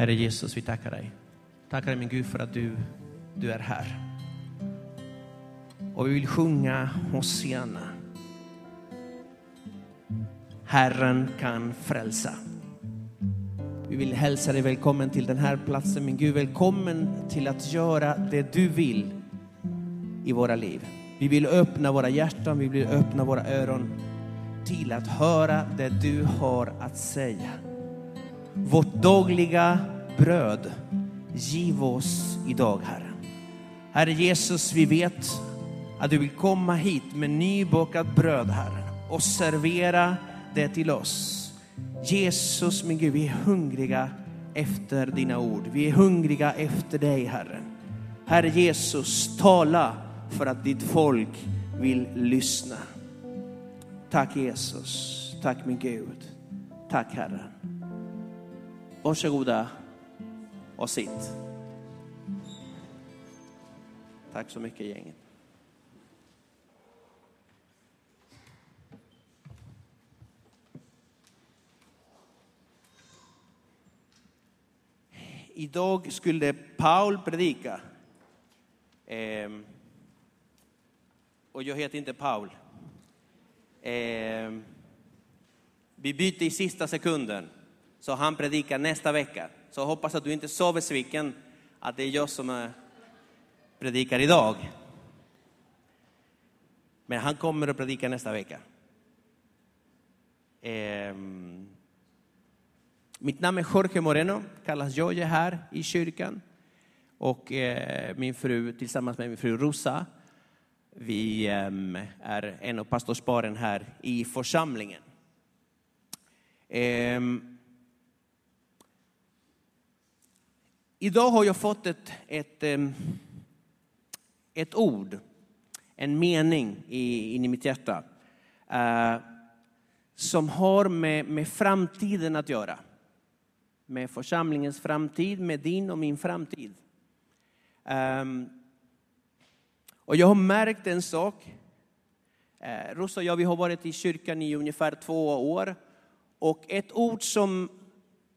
Herre Jesus, vi tackar dig. Tackar dig min Gud för att du, du är här. Och vi vill sjunga Hosianna. Herren kan frälsa. Vi vill hälsa dig välkommen till den här platsen, min Gud. Välkommen till att göra det du vill i våra liv. Vi vill öppna våra hjärtan, vi vill öppna våra öron till att höra det du har att säga. Dagliga bröd giv oss idag, Herre. Herre Jesus, vi vet att du vill komma hit med nybakat bröd, Herre, och servera det till oss. Jesus, min Gud, vi är hungriga efter dina ord. Vi är hungriga efter dig, Herre. Herre Jesus, tala för att ditt folk vill lyssna. Tack Jesus, tack min Gud. Tack Herre. Varsågoda och sitt. Tack så mycket gänget. Idag skulle Paul predika. Ehm, och jag heter inte Paul. Ehm, vi byter i sista sekunden, så han predikar nästa vecka. Så hoppas att du inte är så besviken att det är jag som eh, predikar idag. Men han kommer att predika nästa vecka. Eh, mitt namn är Jorge Moreno, kallas Joje här i kyrkan. Och eh, min fru tillsammans med min fru Rosa, vi eh, är en av pastorsparen här i församlingen. Ehm, idag har jag fått ett, ett, ett ord, en mening in i mitt hjärta eh, som har med, med framtiden att göra med församlingens framtid, med din och min framtid. Och jag har märkt en sak. Eh, Rosa och jag vi har varit i kyrkan i ungefär två år. Och ett ord som,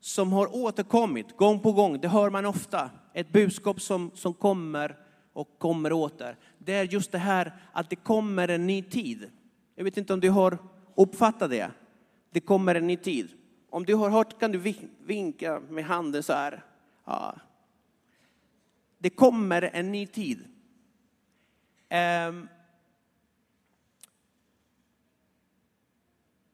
som har återkommit gång på gång, det hör man ofta. Ett budskap som, som kommer och kommer åter. Det är just det här att det kommer en ny tid. Jag vet inte om du har uppfattat det. Det kommer en ny tid. Om du har hört kan du vinka med handen så här. Ja. Det kommer en ny tid. Um,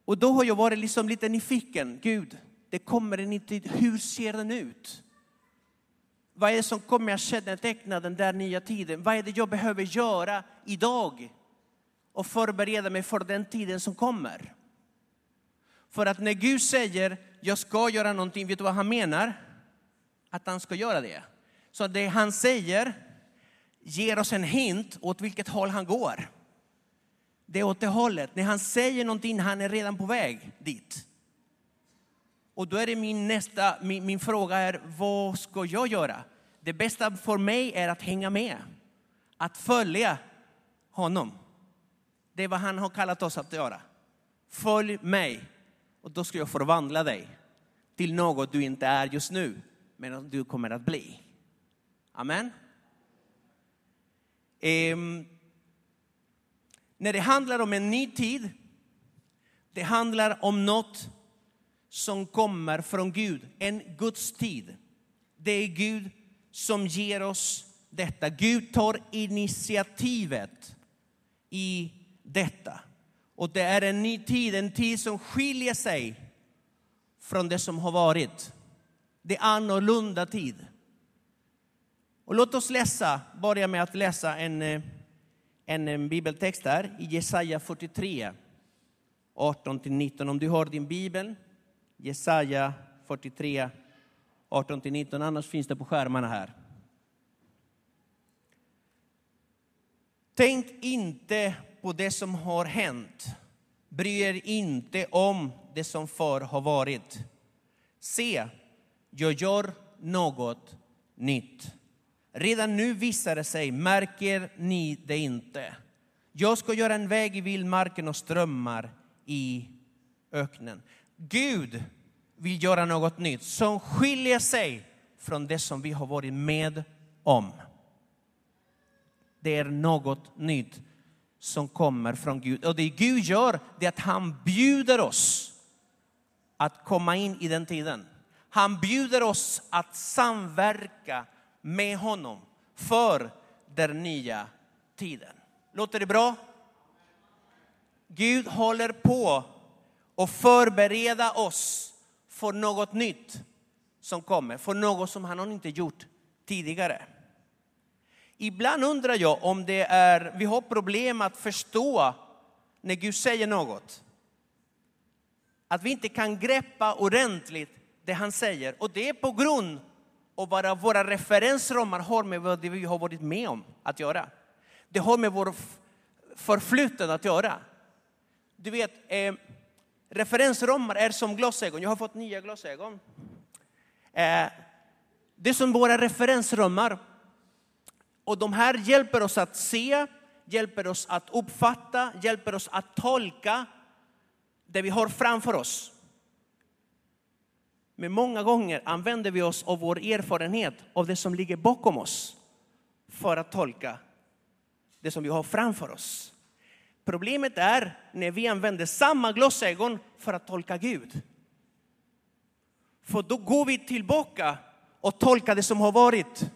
och då har jag varit liksom lite nyfiken. Gud, det kommer en ny tid. Hur ser den ut? Vad är det som kommer att känneteckna den där nya tiden? Vad är det jag behöver göra idag? Och förbereda mig för den tiden som kommer. För att när Gud säger, jag ska göra någonting, vet du vad han menar? Att han ska göra det. Så det han säger ger oss en hint åt vilket håll han går. Det är åt det hållet. När han säger någonting, han är redan på väg dit. Och då är det min nästa, min, min fråga är, vad ska jag göra? Det bästa för mig är att hänga med. Att följa honom. Det är vad han har kallat oss att göra. Följ mig och då ska jag förvandla dig till något du inte är just nu, men du kommer att bli. Amen. Ehm, när det handlar om en ny tid, det handlar om något som kommer från Gud, en Guds tid. Det är Gud som ger oss detta. Gud tar initiativet i detta. Och det är en ny tid, en tid som skiljer sig från det som har varit. Det är annorlunda tid. Och låt oss läsa, börja med att läsa en, eh, en, en bibeltext här i Jesaja 43, 18-19. Om du har din bibel, Jesaja 43, 18-19, annars finns det på skärmarna här. Tänk inte på det som har hänt. Bry er inte om det som förr har varit. Se, jag gör något nytt. Redan nu visar det sig, märker ni det inte? Jag ska göra en väg i vildmarken och strömmar i öknen. Gud vill göra något nytt som skiljer sig från det som vi har varit med om. Det är något nytt som kommer från Gud. Och det Gud gör, det är att han bjuder oss att komma in i den tiden. Han bjuder oss att samverka med honom för den nya tiden. Låter det bra? Gud håller på och förbereda oss för något nytt som kommer, för något som han inte gjort tidigare. Ibland undrar jag om det är, vi har problem att förstå när Gud säger något. Att vi inte kan greppa ordentligt det han säger. Och det är på grund av vad våra referensramar har med vad vi har varit med om att göra. Det har med vår förfluten att göra. Du vet, eh, referensramar är som glasögon. Jag har fått nya glasögon. Eh, det är som våra referensramar. Och de här hjälper oss att se, hjälper oss att uppfatta, hjälper oss att tolka det vi har framför oss. Men många gånger använder vi oss av vår erfarenhet av det som ligger bakom oss för att tolka det som vi har framför oss. Problemet är när vi använder samma glasögon för att tolka Gud. För då går vi tillbaka och tolkar det som har varit.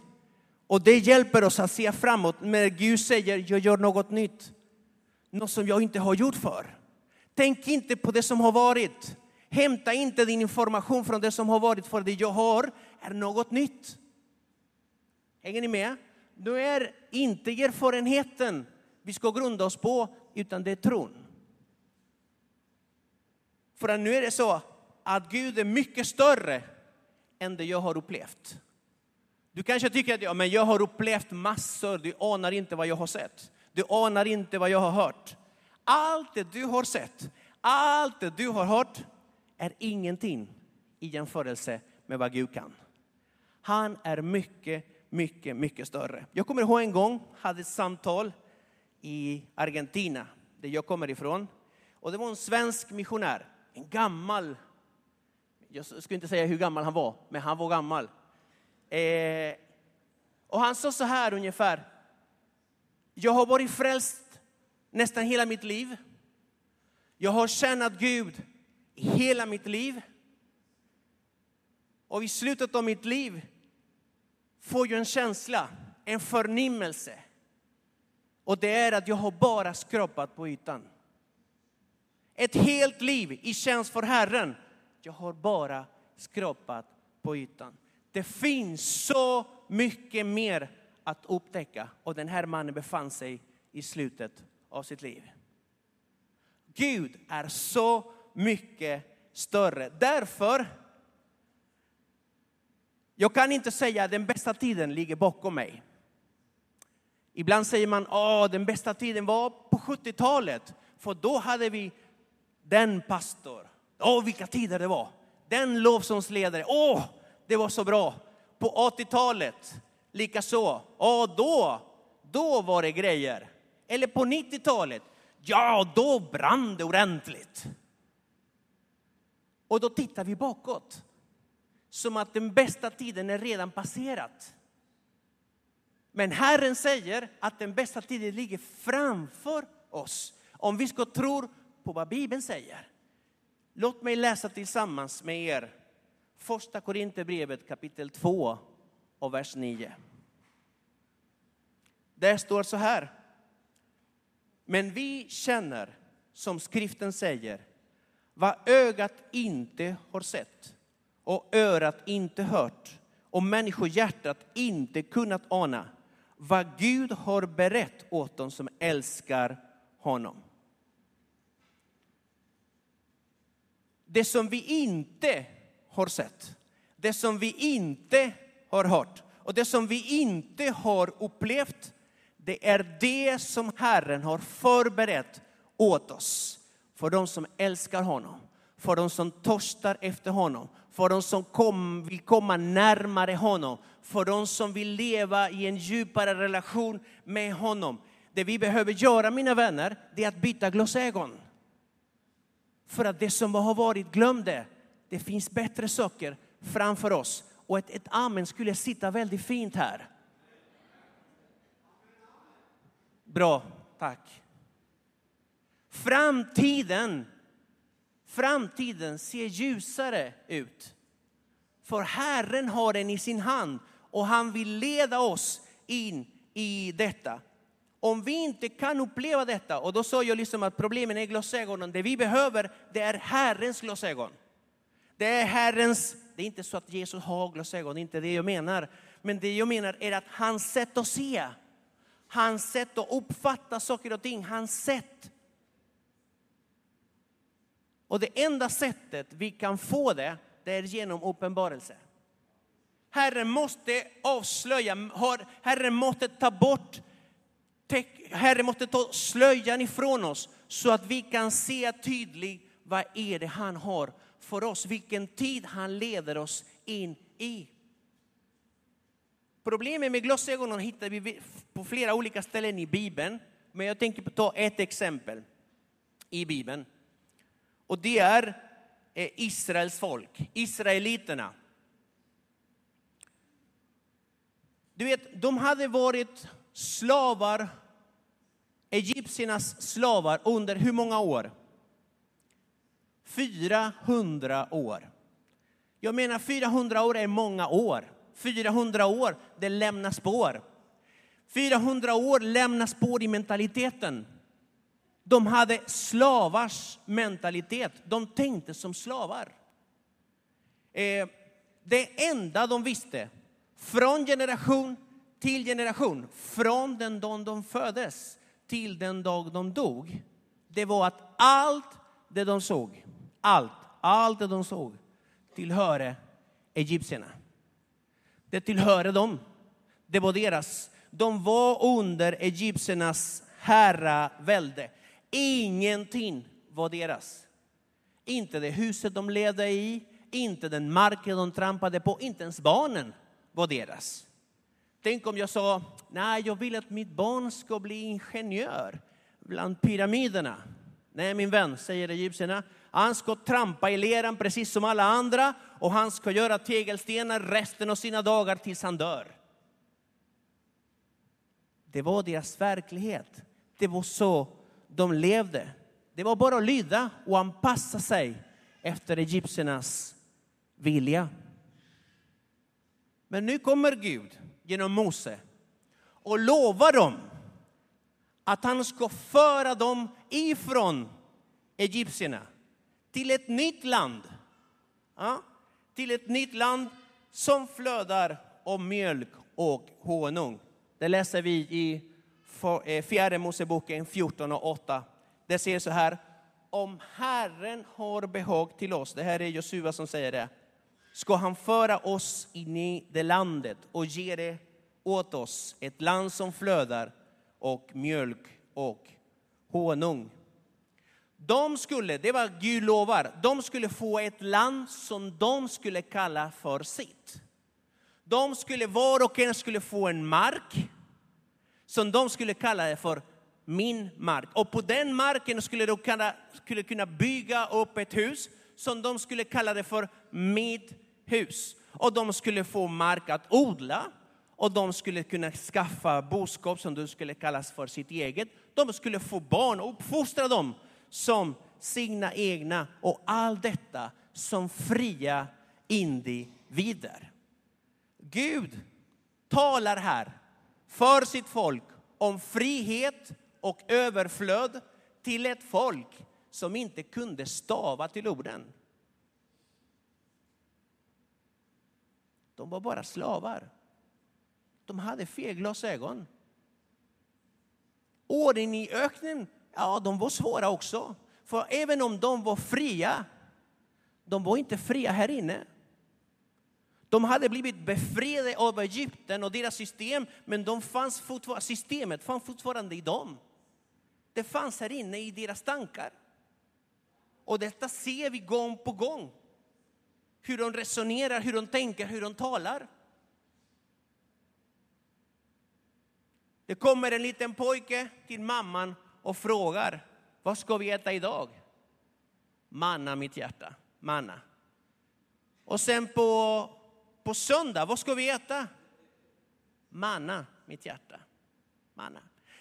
Och det hjälper oss att se framåt när Gud säger, jag gör något nytt. Något som jag inte har gjort för. Tänk inte på det som har varit. Hämta inte din information från det som har varit, för det jag har är något nytt. Hänger ni med? Nu är inte erfarenheten vi ska grunda oss på, utan det är tron. För nu är det så att Gud är mycket större än det jag har upplevt. Du kanske tycker att ja, men jag har upplevt massor, du anar inte vad jag har sett. Du anar inte vad jag har hört. Allt det du har sett, allt det du har hört är ingenting i jämförelse med vad Gud kan. Han är mycket, mycket, mycket större. Jag kommer ihåg en gång, hade ett samtal i Argentina, där jag kommer ifrån. Och det var en svensk missionär, en gammal, jag skulle inte säga hur gammal han var, men han var gammal. Eh, och han sa så här ungefär, jag har varit frälst nästan hela mitt liv. Jag har tjänat Gud i hela mitt liv. Och i slutet av mitt liv får jag en känsla, en förnimmelse. Och det är att jag har bara skrapat på ytan. Ett helt liv i tjänst för Herren. Jag har bara skrapat på ytan. Det finns så mycket mer att upptäcka och den här mannen befann sig i slutet av sitt liv. Gud är så mycket större. Därför, jag kan inte säga att den bästa tiden ligger bakom mig. Ibland säger man att den bästa tiden var på 70-talet, för då hade vi den pastor. Åh, vilka tider det var! Den lovsångsledare, åh, det var så bra. På 80-talet, likaså. Åh, då, då var det grejer. Eller på 90-talet, ja, då brann det ordentligt. Och då tittar vi bakåt. Som att den bästa tiden är redan passerat. Men Herren säger att den bästa tiden ligger framför oss. Om vi ska tro på vad Bibeln säger. Låt mig läsa tillsammans med er första Korinthierbrevet kapitel 2 och vers 9. Där står så här. Men vi känner, som skriften säger, vad ögat inte har sett och örat inte hört och människohjärtat inte kunnat ana vad Gud har berett åt dem som älskar honom. Det som vi inte har sett, det som vi inte har hört och det som vi inte har upplevt, det är det som Herren har förberett åt oss för de som älskar honom, för de som törstar efter honom, för de som kom, vill komma närmare honom, för de som vill leva i en djupare relation med honom. Det vi behöver göra, mina vänner, det är att byta glasögon. För att det som har varit, glöm det. Det finns bättre saker framför oss. och ett, ett amen skulle sitta väldigt fint här. Bra, tack. Framtiden, framtiden ser ljusare ut. För Herren har den i sin hand och han vill leda oss in i detta. Om vi inte kan uppleva detta, och då sa jag liksom att problemen är glasögonen, det vi behöver det är Herrens glasögon. Det är Herrens, det är inte så att Jesus har glasögon, det är inte det jag menar. Men det jag menar är att hans sätt att se, hans sätt att uppfatta saker och ting, hans sätt. Och det enda sättet vi kan få det, det är genom uppenbarelse. Herren måste avslöja, Herren måste ta bort, Herren måste ta slöjan ifrån oss så att vi kan se tydligt vad är det han har för oss, vilken tid han leder oss in i. Problemet med glasögonen hittar vi på flera olika ställen i Bibeln. Men jag tänker ta ett exempel i Bibeln. Och det är eh, Israels folk, israeliterna. Du vet, de hade varit slavar, egyptiernas slavar under hur många år? 400 år. Jag menar 400 år är många år. 400 år, det lämnar spår. 400 år lämnar spår i mentaliteten. De hade slavars mentalitet. De tänkte som slavar. Eh, det enda de visste, från generation till generation, från den dag de föddes till den dag de dog, det var att allt det de såg, allt, allt det de såg tillhörde egyptierna. Det tillhörde dem. Det var deras. De var under egyptiernas herravälde. Ingenting var deras. Inte det huset de levde i, inte den marken de trampade på, inte ens barnen var deras. Tänk om jag sa, nej jag vill att mitt barn ska bli ingenjör bland pyramiderna. Nej min vän, säger egyptierna, han ska trampa i leran precis som alla andra och han ska göra tegelstenar resten av sina dagar tills han dör. Det var deras verklighet. Det var så de levde. Det var bara att lyda och anpassa sig efter egyptiernas vilja. Men nu kommer Gud genom Mose och lovar dem att han ska föra dem ifrån egyptierna till ett nytt land. Ja, till ett nytt land som flödar av mjölk och honung. Det läser vi i eh, fjärde Moseboken 14 och 8. Det säger så här. Om Herren har behag till oss, det här är Josua som säger det, ska han föra oss in i det landet och ge det åt oss, ett land som flödar och mjölk och honung. De skulle, det var Gud lovar, de skulle få ett land som de skulle kalla för sitt. De skulle, var och en skulle få en mark som de skulle kalla det för min mark. Och på den marken skulle de kunna, skulle kunna bygga upp ett hus som de skulle kalla det för mitt hus. Och de skulle få mark att odla och de skulle kunna skaffa boskap som de skulle kallas för sitt eget. De skulle få barn och uppfostra dem som sina egna och allt detta som fria individer. Gud talar här för sitt folk om frihet och överflöd till ett folk som inte kunde stava till orden. De var bara slavar. De hade fel glasögon. Åren i öknen ja, de var svåra också. För även om de var fria, de var inte fria här inne. De hade blivit befriade av Egypten och deras system, men de fanns fortfarande, systemet fanns fortfarande i dem. Det fanns här inne i deras tankar. Och detta ser vi gång på gång. Hur de resonerar, hur de tänker, hur de talar. Det kommer en liten pojke till mamman och frågar, vad ska vi äta idag? Manna mitt hjärta, manna. Och sen på på söndag, vad ska vi äta? Manna, mitt hjärta. Manna.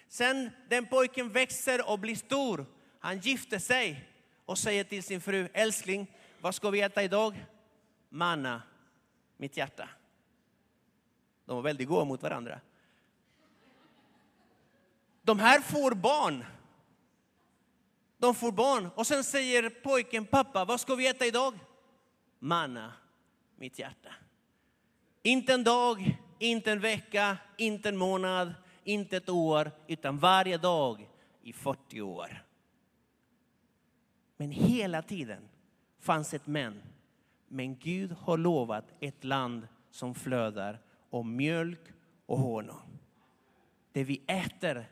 Sen den pojken växer och blir stor. Han gifter sig och säger till sin fru, älskling, vad ska vi äta idag? Manna, mitt hjärta. De var väldigt goda mot varandra. De här får barn. De får barn och sen säger pojken, pappa, vad ska vi äta idag? Manna, mitt hjärta. Inte en dag, inte en vecka, inte en månad, inte ett år, utan varje dag i 40 år. Men hela tiden fanns ett men. Men Gud har lovat ett land som flödar om mjölk och honung. Det vi äter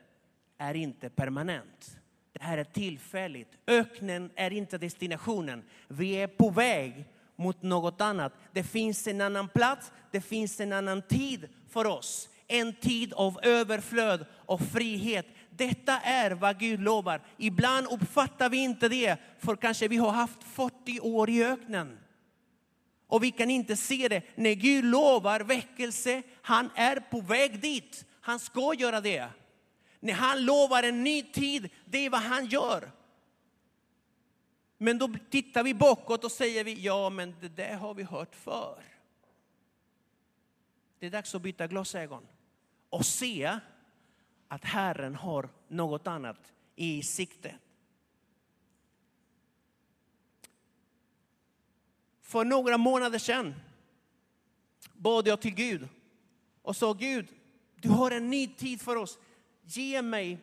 är inte permanent. Det här är tillfälligt. Öknen är inte destinationen. Vi är på väg mot något annat. Det finns en annan plats, det finns en annan tid för oss. En tid av överflöd och frihet. Detta är vad Gud lovar. Ibland uppfattar vi inte det, för kanske vi har haft 40 år i öknen. Och vi kan inte se det. När Gud lovar väckelse, han är på väg dit. Han ska göra det. När han lovar en ny tid, det är vad han gör. Men då tittar vi bakåt och säger vi, ja men det där har vi hört för. Det är dags att byta glasögon och se att Herren har något annat i sikte. För några månader sedan bad jag till Gud och sa Gud, du har en ny tid för oss. Ge mig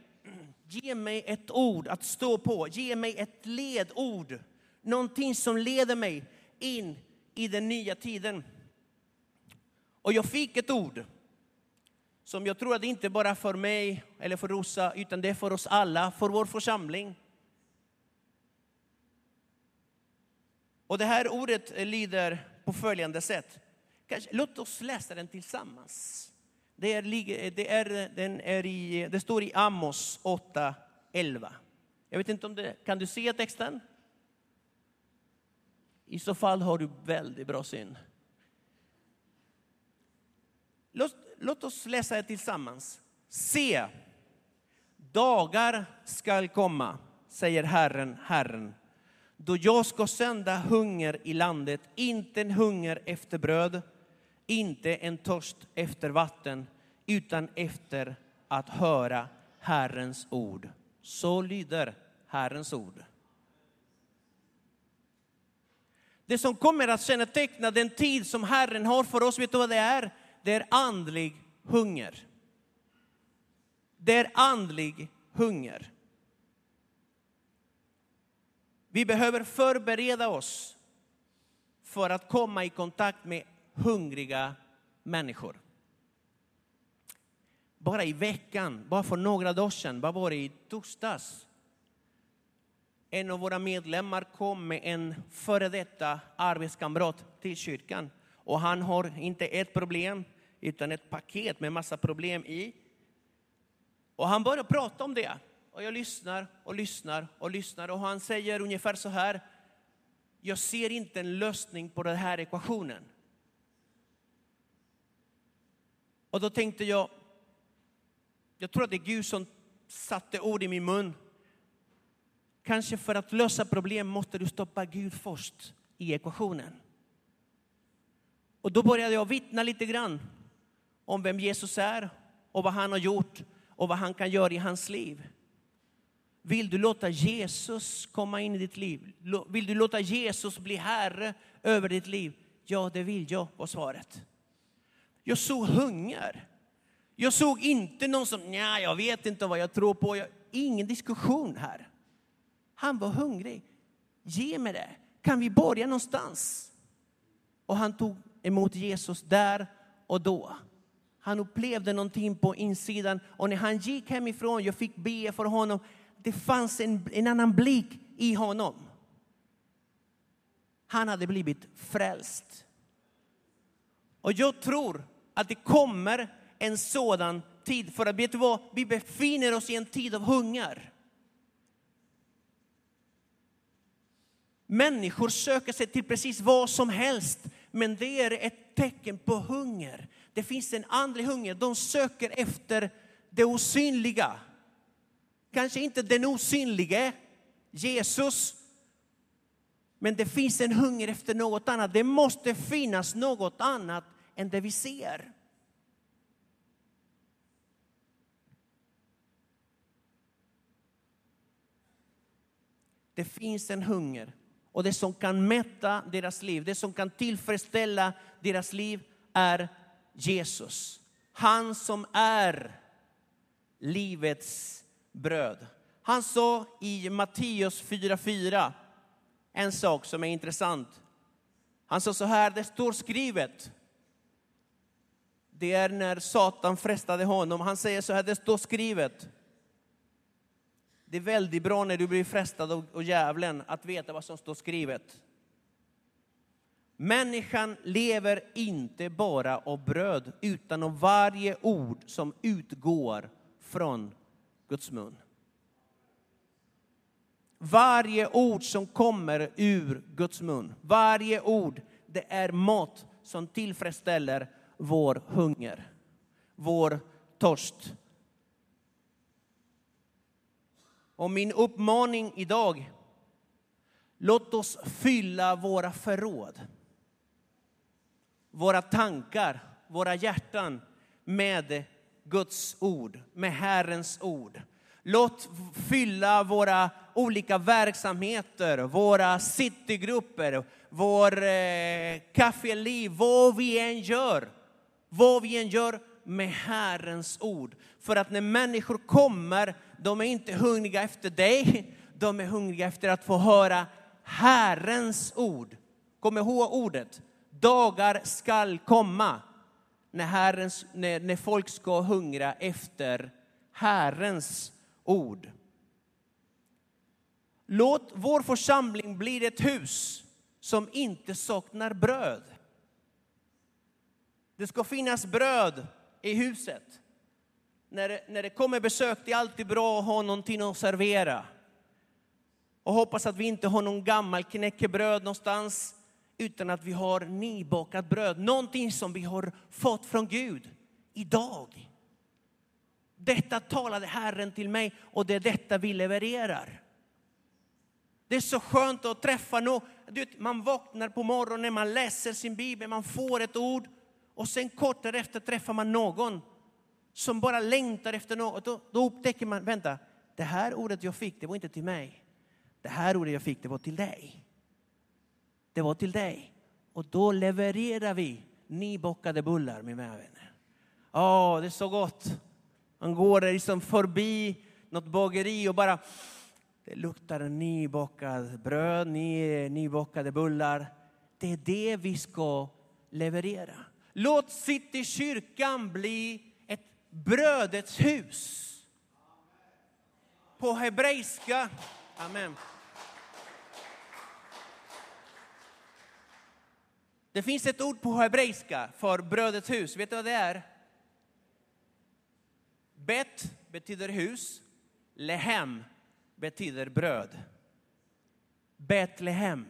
Ge mig ett ord att stå på. Ge mig ett ledord. Någonting som leder mig in i den nya tiden. Och jag fick ett ord som jag tror att det inte bara för mig eller för Rosa, utan det är för oss alla, för vår församling. Och det här ordet eh, lyder på följande sätt. Låt oss läsa den tillsammans. Det, är, eh, det, är, eh, den är i, det står i Amos 8.11. Jag vet inte om det, kan du se texten? I så fall har du väldigt bra syn. Låt, låt oss läsa det tillsammans. Se, dagar skall komma, säger Herren, Herren, då jag ska sända hunger i landet, inte en hunger efter bröd, inte en törst efter vatten, utan efter att höra Herrens ord. Så lyder Herrens ord. Det som kommer att känneteckna den tid som Herren har för oss, vet du vad det är? Det är andlig hunger. Det är andlig hunger. Vi behöver förbereda oss för att komma i kontakt med hungriga människor. Bara i veckan, bara för några dagar sedan, vad var det i torsdags? En av våra medlemmar kom med en före detta arbetskamrat till kyrkan. Och han har inte ett problem, utan ett paket med massa problem i. Och han började prata om det. Och jag lyssnar och lyssnar och lyssnar. Och han säger ungefär så här. Jag ser inte en lösning på den här ekvationen. Och då tänkte jag, jag tror att det är Gud som satte ord i min mun. Kanske för att lösa problem måste du stoppa Gud först i ekvationen. Och då började jag vittna lite grann om vem Jesus är och vad han har gjort och vad han kan göra i hans liv. Vill du låta Jesus komma in i ditt liv? Vill du låta Jesus bli herre över ditt liv? Ja, det vill jag, var svaret. Jag såg hunger. Jag såg inte någon som, nej jag vet inte vad jag tror på. Jag, ingen diskussion här. Han var hungrig. Ge mig det. Kan vi börja någonstans? Och han tog emot Jesus där och då. Han upplevde någonting på insidan och när han gick hemifrån, jag fick be för honom, det fanns en, en annan blick i honom. Han hade blivit frälst. Och jag tror att det kommer en sådan tid. För att vet du vad? Vi befinner oss i en tid av hunger. Människor söker sig till precis vad som helst Men det är ett tecken på hunger. Det finns en andlig hunger. De söker efter det osynliga. Kanske inte den osynlige, Jesus. Men det finns en hunger efter något annat. Det måste finnas något annat än det vi ser. Det finns en hunger. Och det som kan mätta deras liv, det som kan tillfredsställa deras liv är Jesus. Han som är livets bröd. Han sa i Matteus 4.4 en sak som är intressant. Han sa så här, det står skrivet. Det är när Satan frestade honom. Han säger så här, det står skrivet. Det är väldigt bra när du blir frestad av djävulen att veta vad som står skrivet. Människan lever inte bara av bröd, utan av varje ord som utgår från Guds mun. Varje ord som kommer ur Guds mun, varje ord, det är mat som tillfredsställer vår hunger, vår törst. Och min uppmaning idag, låt oss fylla våra förråd, våra tankar, våra hjärtan med Guds ord, med Herrens ord. Låt fylla våra olika verksamheter, våra citygrupper, vår eh, kaffeliv, vad vi än gör, vad vi än gör med Herrens ord. För att när människor kommer, de är inte hungriga efter dig, de är hungriga efter att få höra Herrens ord. Kom ihåg ordet, dagar skall komma när, herrens, när, när folk ska hungra efter Herrens ord. Låt vår församling bli ett hus som inte saknar bröd. Det ska finnas bröd i huset. När det, när det kommer besök, det är alltid bra att ha någonting att servera. Och hoppas att vi inte har någon gammal knäckebröd någonstans, utan att vi har nybakat bröd. Någonting som vi har fått från Gud idag. Detta talade Herren till mig och det är detta vi levererar. Det är så skönt att träffa någon. Man vaknar på morgonen, man läser sin bibel, man får ett ord och sen kort därefter träffar man någon som bara längtar efter något. Då, då upptäcker man, vänta, det här ordet jag fick, det var inte till mig. Det här ordet jag fick, det var till dig. Det var till dig. Och då levererar vi nybakade bullar, mina vänner. Ja, oh, det är så gott. Man går liksom förbi något bageri och bara, det luktar nybakad bröd, ny, nybakade bullar. Det är det vi ska leverera. Låt Citykyrkan bli ett brödets hus. På hebreiska, amen. Det finns ett ord på hebreiska för brödets hus. Vet du vad det är? Bet betyder hus. Lehem betyder bröd. Betlehem.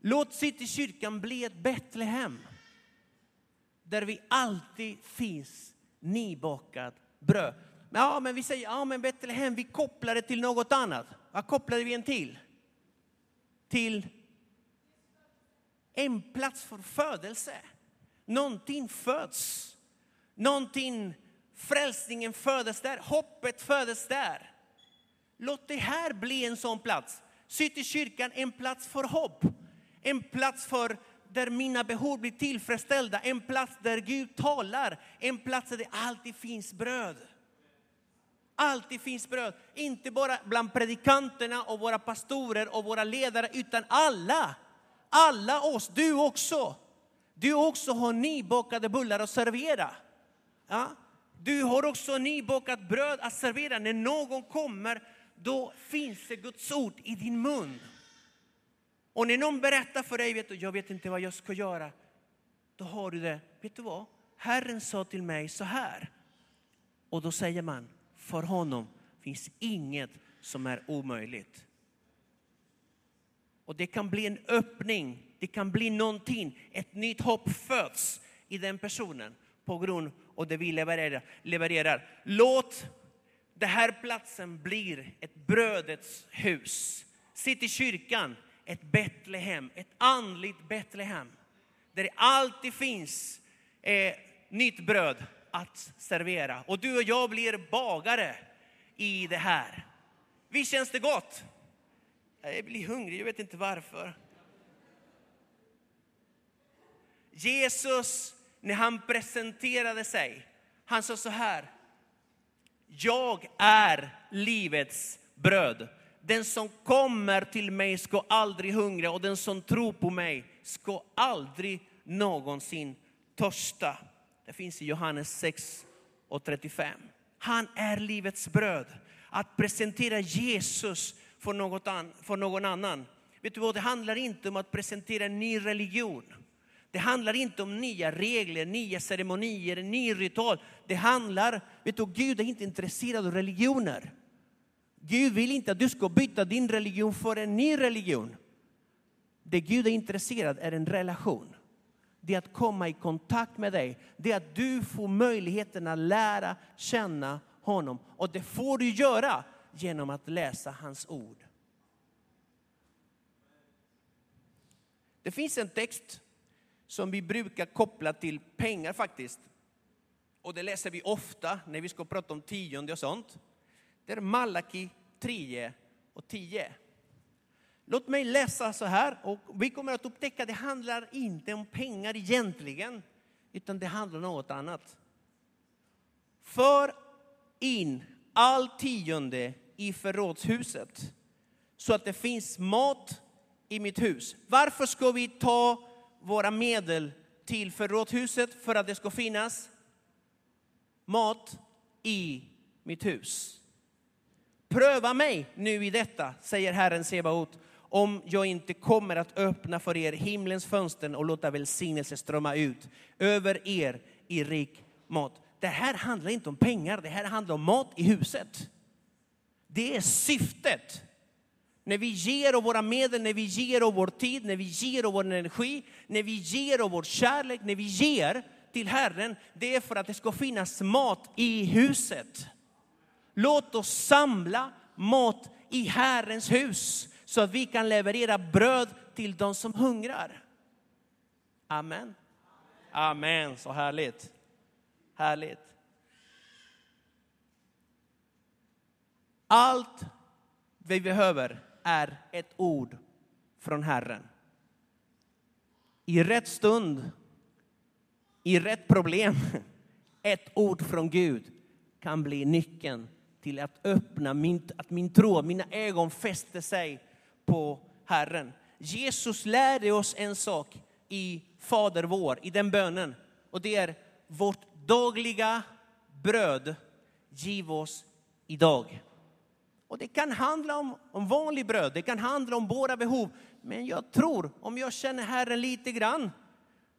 Låt Citykyrkan bli ett Betlehem. Där vi alltid finns nybakat bröd. Ja, men vi säger, ja men Betlehem, vi kopplar det till något annat. Vad kopplade vi en till? Till en plats för födelse. Någonting föds. Någonting, frälsningen födes där, hoppet födes där. Låt det här bli en sån plats. Citykyrkan, en plats för hopp. En plats för där mina behov blir tillfredsställda. En plats där Gud talar. En plats där det alltid finns bröd. Alltid finns bröd. Inte bara bland predikanterna och våra pastorer och våra ledare, utan alla. Alla oss, du också. Du också har nybakade bullar att servera. Ja? Du har också nybakat bröd att servera. När någon kommer, då finns det Guds ord i din mun. Och när någon berättar för dig, vet du, jag vet inte vad jag ska göra. Då har du det, vet du vad? Herren sa till mig så här. Och då säger man, för honom finns inget som är omöjligt. Och det kan bli en öppning, det kan bli någonting, ett nytt hopp föds i den personen på grund av det vi levererar. levererar. Låt den här platsen bli ett brödets hus. Sitt i kyrkan, ett Betlehem, ett andligt Betlehem. Där det alltid finns eh, nytt bröd att servera. Och du och jag blir bagare i det här. Visst känns det gott? Jag blir hungrig, jag vet inte varför. Jesus, när han presenterade sig, han sa så här. Jag är livets bröd. Den som kommer till mig ska aldrig hungra och den som tror på mig ska aldrig någonsin törsta. Det finns i Johannes 6 och 35. Han är livets bröd. Att presentera Jesus för, något an, för någon annan. Vet du vad, det handlar inte om att presentera en ny religion. Det handlar inte om nya regler, nya ceremonier, en ny ritual. Det handlar, vet du, Gud är inte intresserad av religioner. Gud vill inte att du ska byta din religion för en ny religion. Det Gud är intresserad är en relation. Det är att komma i kontakt med dig. Det är att du får möjligheten att lära känna honom. Och det får du göra genom att läsa hans ord. Det finns en text som vi brukar koppla till pengar faktiskt. Och det läser vi ofta när vi ska prata om tionde och sånt. Det är Malaki 3 och 10. Låt mig läsa så här och vi kommer att upptäcka att det handlar inte om pengar egentligen, utan det handlar om något annat. För in all tionde i förrådshuset så att det finns mat i mitt hus. Varför ska vi ta våra medel till förrådshuset? För att det ska finnas mat i mitt hus. Pröva mig nu i detta, säger Herren Sebaot, om jag inte kommer att öppna för er himlens fönster och låta välsignelse strömma ut över er i rik mat. Det här handlar inte om pengar, det här handlar om mat i huset. Det är syftet. När vi ger av våra medel, när vi ger av vår tid, när vi ger av vår energi, när vi ger av vår kärlek, när vi ger till Herren, det är för att det ska finnas mat i huset. Låt oss samla mat i Herrens hus så att vi kan leverera bröd till de som hungrar. Amen. Amen, så härligt. Härligt. Allt vi behöver är ett ord från Herren. I rätt stund, i rätt problem, ett ord från Gud kan bli nyckeln till att öppna min, att min tro, mina ögon fäster sig på Herren. Jesus lärde oss en sak i Fader vår, i den bönen. Och det är vårt dagliga bröd giv oss idag. Och det kan handla om, om vanlig bröd, det kan handla om våra behov. Men jag tror, om jag känner Herren lite grann,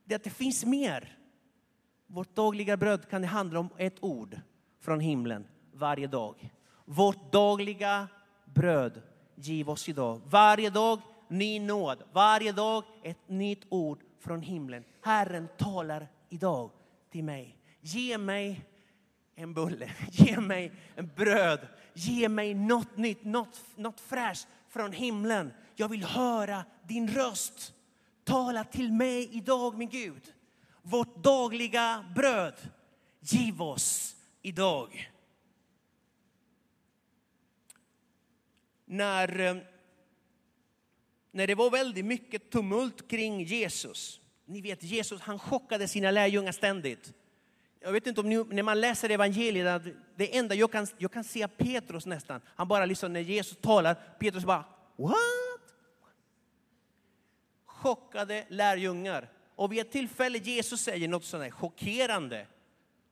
det att det finns mer. Vårt dagliga bröd kan det handla om ett ord från himlen varje dag. Vårt dagliga bröd giv oss idag. Varje dag ny nåd, varje dag ett nytt ord från himlen. Herren talar idag till mig. Ge mig en bulle, ge mig en bröd, ge mig något nytt, något, något fräscht från himlen. Jag vill höra din röst. Tala till mig idag, min Gud. Vårt dagliga bröd, giv oss idag. När, eh, när det var väldigt mycket tumult kring Jesus. Ni vet, Jesus han chockade sina lärjungar ständigt jag vet inte om ni, när man läser evangeliet, det enda jag kan, jag kan se Petrus nästan, han bara liksom när Jesus talar, Petrus bara what? Chockade lärjungar. Och vid ett tillfälle Jesus säger något sådant chockerande.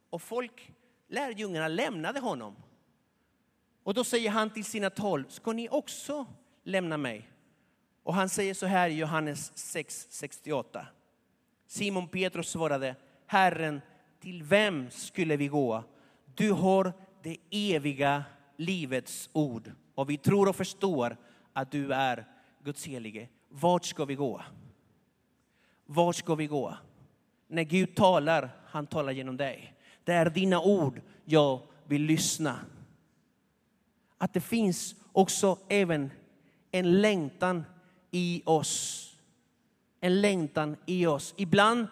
Och folk, lärjungarna lämnade honom. Och då säger han till sina tolv, ska ni också lämna mig? Och han säger så här i Johannes 6.68. Simon Petrus svarade, Herren till vem skulle vi gå? Du har det eviga livets ord och vi tror och förstår att du är Guds helige. vart ska vi gå? Vart ska vi gå? När Gud talar, han talar genom dig. Det är dina ord jag vill lyssna. Att det finns också även en längtan i oss. En längtan i oss. Ibland,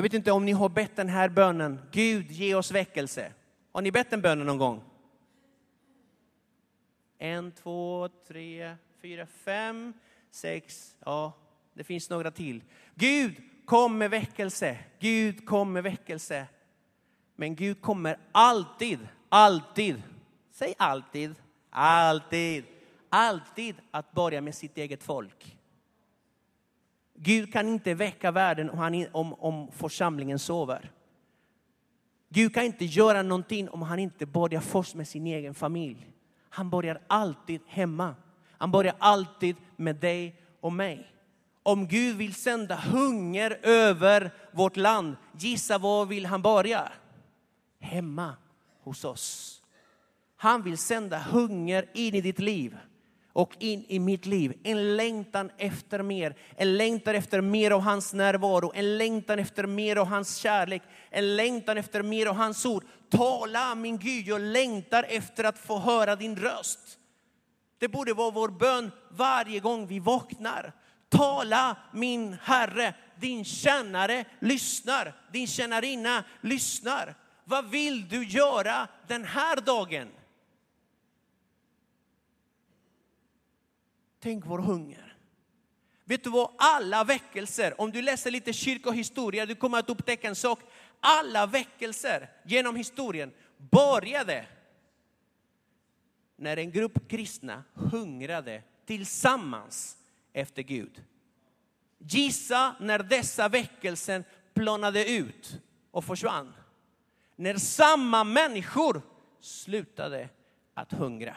jag vet inte om ni har bett den här bönen, Gud ge oss väckelse. Har ni bett den bönen någon gång? En, två, tre, fyra, fem, sex, ja, det finns några till. Gud, kom med väckelse. Gud, kom med väckelse. Men Gud kommer alltid, alltid, säg alltid, alltid, alltid att börja med sitt eget folk. Gud kan inte väcka världen om, om församlingen sover. Gud kan inte göra någonting om han inte börjar först med sin egen familj. Han börjar alltid hemma. Han börjar alltid med dig och mig. Om Gud vill sända hunger över vårt land, gissa var vill han börja? Hemma hos oss. Han vill sända hunger in i ditt liv och in i mitt liv. En längtan efter mer, en längtan efter mer av hans närvaro, en längtan efter mer av hans kärlek, en längtan efter mer av hans ord. Tala min Gud, jag längtar efter att få höra din röst. Det borde vara vår bön varje gång vi vaknar. Tala min Herre, din tjänare lyssnar, din tjänarinna lyssnar. Vad vill du göra den här dagen? Tänk vår hunger. Vet du vad, alla väckelser, om du läser lite kyrkohistoria, du kommer att upptäcka en sak. Alla väckelser genom historien började när en grupp kristna hungrade tillsammans efter Gud. Gissa när dessa väckelser planade ut och försvann. När samma människor slutade att hungra.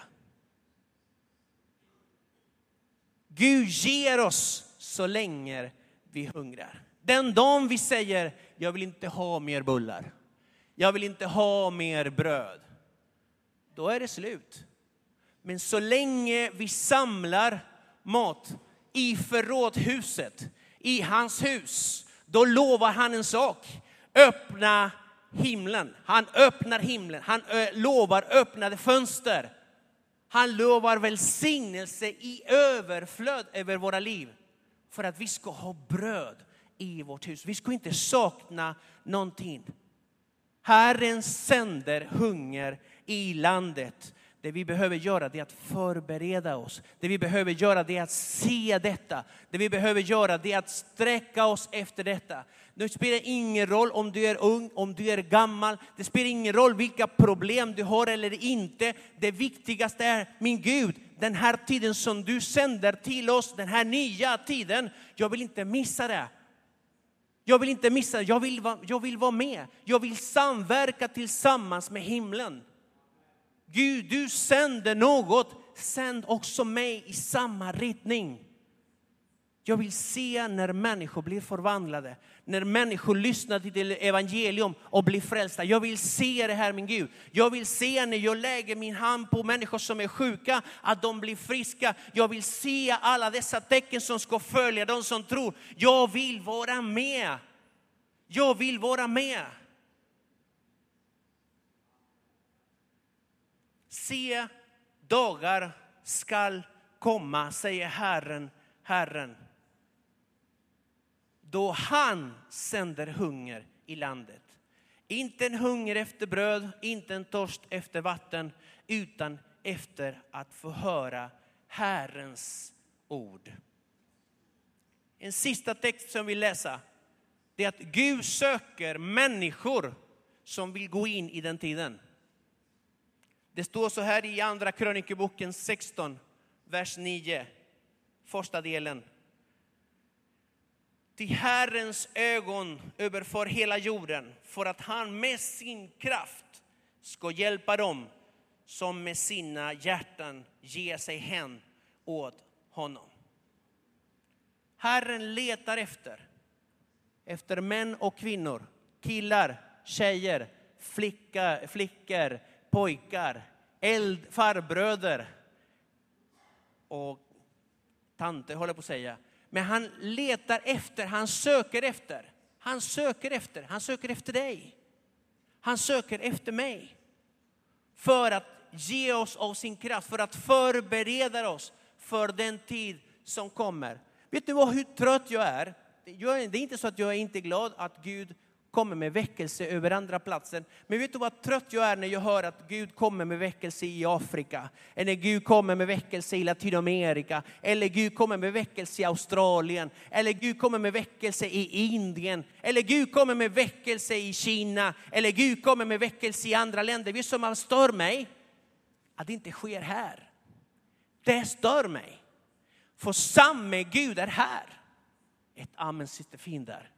Gud ger oss så länge vi hungrar. Den dagen vi säger, jag vill inte ha mer bullar. Jag vill inte ha mer bröd. Då är det slut. Men så länge vi samlar mat i förrådhuset, i hans hus, då lovar han en sak. Öppna himlen. Han öppnar himlen. Han lovar öppnade fönster. Han lovar välsignelse i överflöd över våra liv. För att vi ska ha bröd i vårt hus. Vi ska inte sakna någonting. Herren sänder hunger i landet. Det vi behöver göra är att förbereda oss. Det vi behöver göra är att se detta. Det vi behöver göra är att sträcka oss efter detta. Det spelar ingen roll om du är ung, om du är gammal. Det spelar ingen roll vilka problem du har eller inte. Det viktigaste är, min Gud, den här tiden som du sänder till oss, den här nya tiden. Jag vill inte missa det. Jag vill inte missa det. Jag vill, jag vill vara med. Jag vill samverka tillsammans med himlen. Gud, du sänder något. Sänd också mig i samma riktning. Jag vill se när människor blir förvandlade, när människor lyssnar till evangelium och blir frälsta. Jag vill se det här min Gud. Jag vill se när jag lägger min hand på människor som är sjuka, att de blir friska. Jag vill se alla dessa tecken som ska följa de som tror. Jag vill vara med. Jag vill vara med. Se, dagar skall komma, säger Herren, Herren då han sänder hunger i landet. Inte en hunger efter bröd, inte en törst efter vatten, utan efter att få höra Herrens ord. En sista text som vi läsa, det är att Gud söker människor som vill gå in i den tiden. Det står så här i andra krönikeboken 16, vers 9, första delen till Herrens ögon överför hela jorden för att han med sin kraft ska hjälpa dem som med sina hjärtan ger sig hän åt honom. Herren letar efter, efter män och kvinnor, killar, tjejer, flicka, flickor, pojkar, eld, farbröder och tanter, håller jag på att säga. Men han letar efter, han söker efter. Han söker efter, han söker efter dig. Han söker efter mig. För att ge oss av sin kraft, för att förbereda oss för den tid som kommer. Vet du vad, hur trött jag är? Det är inte så att jag är inte glad att Gud kommer med väckelse över andra platser. Men vet du vad trött jag är när jag hör att Gud kommer med väckelse i Afrika, eller Gud kommer med väckelse i Latinamerika, eller Gud kommer med väckelse i Australien, eller Gud kommer med väckelse i Indien, eller Gud kommer med väckelse i Kina, eller Gud kommer med väckelse i andra länder. Vet du vad stör mig? Att det inte sker här. Det stör mig. För samme Gud är här. Ett amen sitter fint där.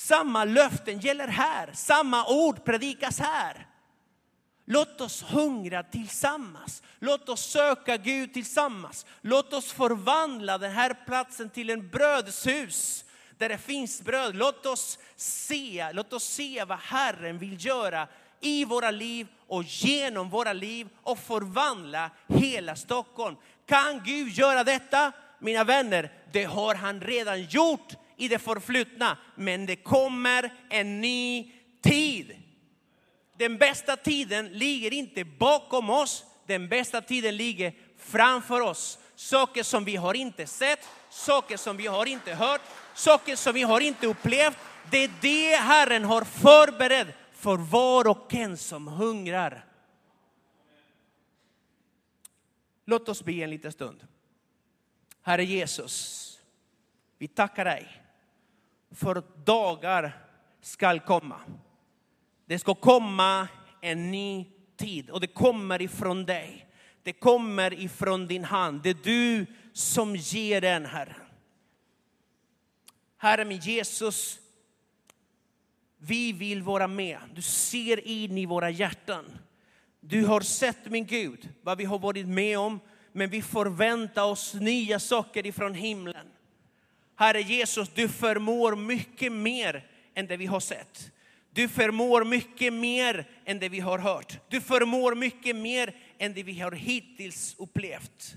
Samma löften gäller här, samma ord predikas här. Låt oss hungra tillsammans. Låt oss söka Gud tillsammans. Låt oss förvandla den här platsen till en brödshus där det finns bröd. Låt oss se, låt oss se vad Herren vill göra i våra liv och genom våra liv och förvandla hela Stockholm. Kan Gud göra detta? Mina vänner, det har han redan gjort i det förflutna, men det kommer en ny tid. Den bästa tiden ligger inte bakom oss, den bästa tiden ligger framför oss. Saker som vi har inte sett, saker som vi har inte hört, saker som vi har inte upplevt. Det är det Herren har förberett för var och en som hungrar. Låt oss be en liten stund. Herre Jesus, vi tackar dig för dagar skall komma. Det ska komma en ny tid och det kommer ifrån dig. Det kommer ifrån din hand. Det är du som ger den, Herre. Herre min Jesus, vi vill vara med. Du ser in i våra hjärtan. Du har sett, min Gud, vad vi har varit med om, men vi förväntar oss nya saker ifrån himlen. Herre Jesus, du förmår mycket mer än det vi har sett. Du förmår mycket mer än det vi har hört. Du förmår mycket mer än det vi har hittills upplevt.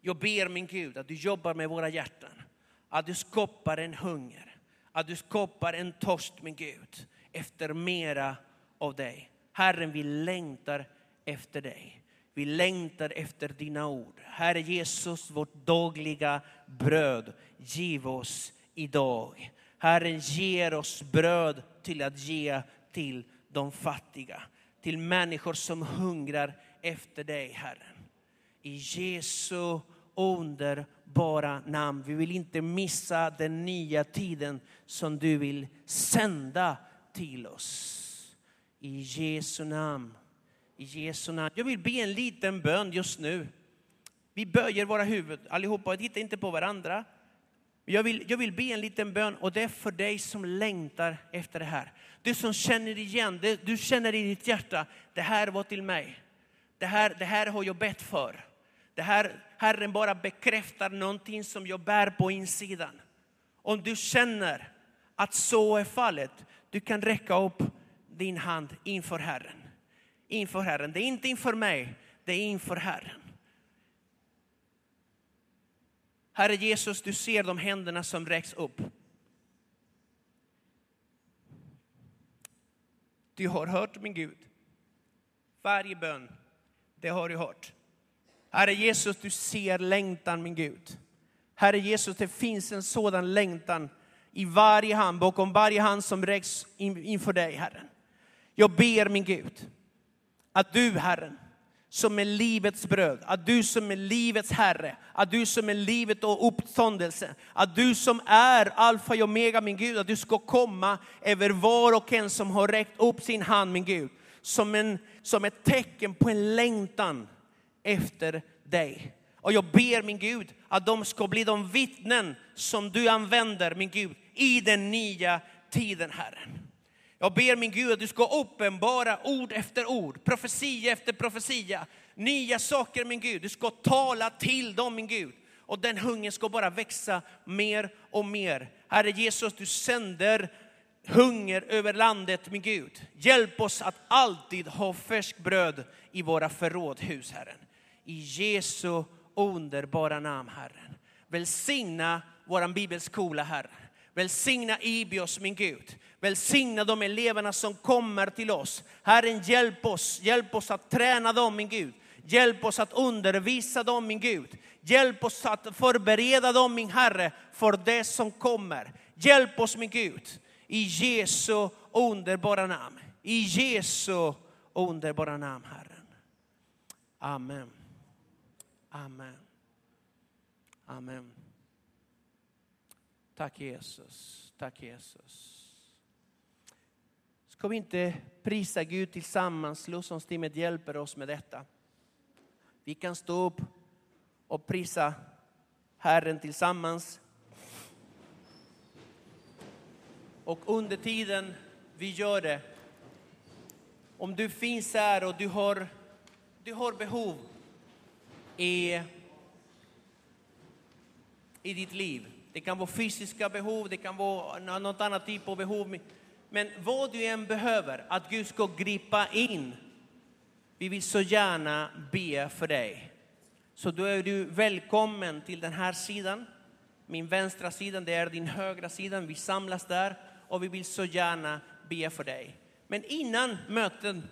Jag ber min Gud att du jobbar med våra hjärtan. Att du skapar en hunger. Att du skapar en törst, min Gud efter mera av dig. Herren, vi längtar efter dig. Vi längtar efter dina ord. Herre Jesus, vårt dagliga bröd, giv oss idag. Herren ger oss bröd till att ge till de fattiga, till människor som hungrar efter dig, Herren. I Jesu underbara namn. Vi vill inte missa den nya tiden som du vill sända till oss. I Jesu namn. I Jesu namn. Jag vill be en liten bön just nu. Vi böjer våra huvud allihopa och tittar inte på varandra. Jag vill, jag vill be en liten bön och det är för dig som längtar efter det här. Du som känner igen, det, du känner i ditt hjärta, det här var till mig. Det här, det här har jag bett för. Det här, Herren bara bekräftar någonting som jag bär på insidan. Om du känner att så är fallet, du kan räcka upp din hand inför Herren inför Herren. Det är inte inför mig, det är inför Herren. Herre Jesus, du ser de händerna som räcks upp. Du har hört min Gud. Varje bön, det har du hört. Herre Jesus, du ser längtan min Gud. Herre Jesus, det finns en sådan längtan i varje hand, bakom varje hand som räcks inför dig, Herren. Jag ber min Gud, att du Herren, som är livets bröd, att du som är livets Herre, att du som är livet och uppståndelse, att du som är alfa och omega min Gud, att du ska komma över var och en som har räckt upp sin hand min Gud, som, en, som ett tecken på en längtan efter dig. Och jag ber min Gud att de ska bli de vittnen som du använder min Gud i den nya tiden Herren. Jag ber min Gud att du ska uppenbara ord efter ord, profetia efter profetia, nya saker min Gud. Du ska tala till dem min Gud. Och den hungern ska bara växa mer och mer. Herre Jesus, du sänder hunger över landet min Gud. Hjälp oss att alltid ha färsk bröd i våra förrådhus Herren. I Jesu underbara namn, Herren. Välsigna vår bibelskola, Herre. Välsigna Ibios, min Gud. Välsigna de eleverna som kommer till oss. Herren, hjälp oss. Hjälp oss att träna dem, min Gud. Hjälp oss att undervisa dem, min Gud. Hjälp oss att förbereda dem, min Herre, för det som kommer. Hjälp oss, min Gud. I Jesu underbara namn. I Jesu underbara namn, Herren. Amen. Amen. Amen. Tack Jesus. Tack Jesus. Ska vi inte prisa Gud tillsammans? Lovsångsteamet hjälper oss med detta. Vi kan stå upp och prisa Herren tillsammans. Och under tiden vi gör det, om du finns här och du har, du har behov i, i ditt liv. Det kan vara fysiska behov, det kan vara något annat typ av behov. Men vad du än behöver, att Gud ska gripa in. Vi vill så gärna be för dig. Så då är du välkommen till den här sidan. Min vänstra sida, det är din högra sida. Vi samlas där och vi vill så gärna be för dig. Men innan möten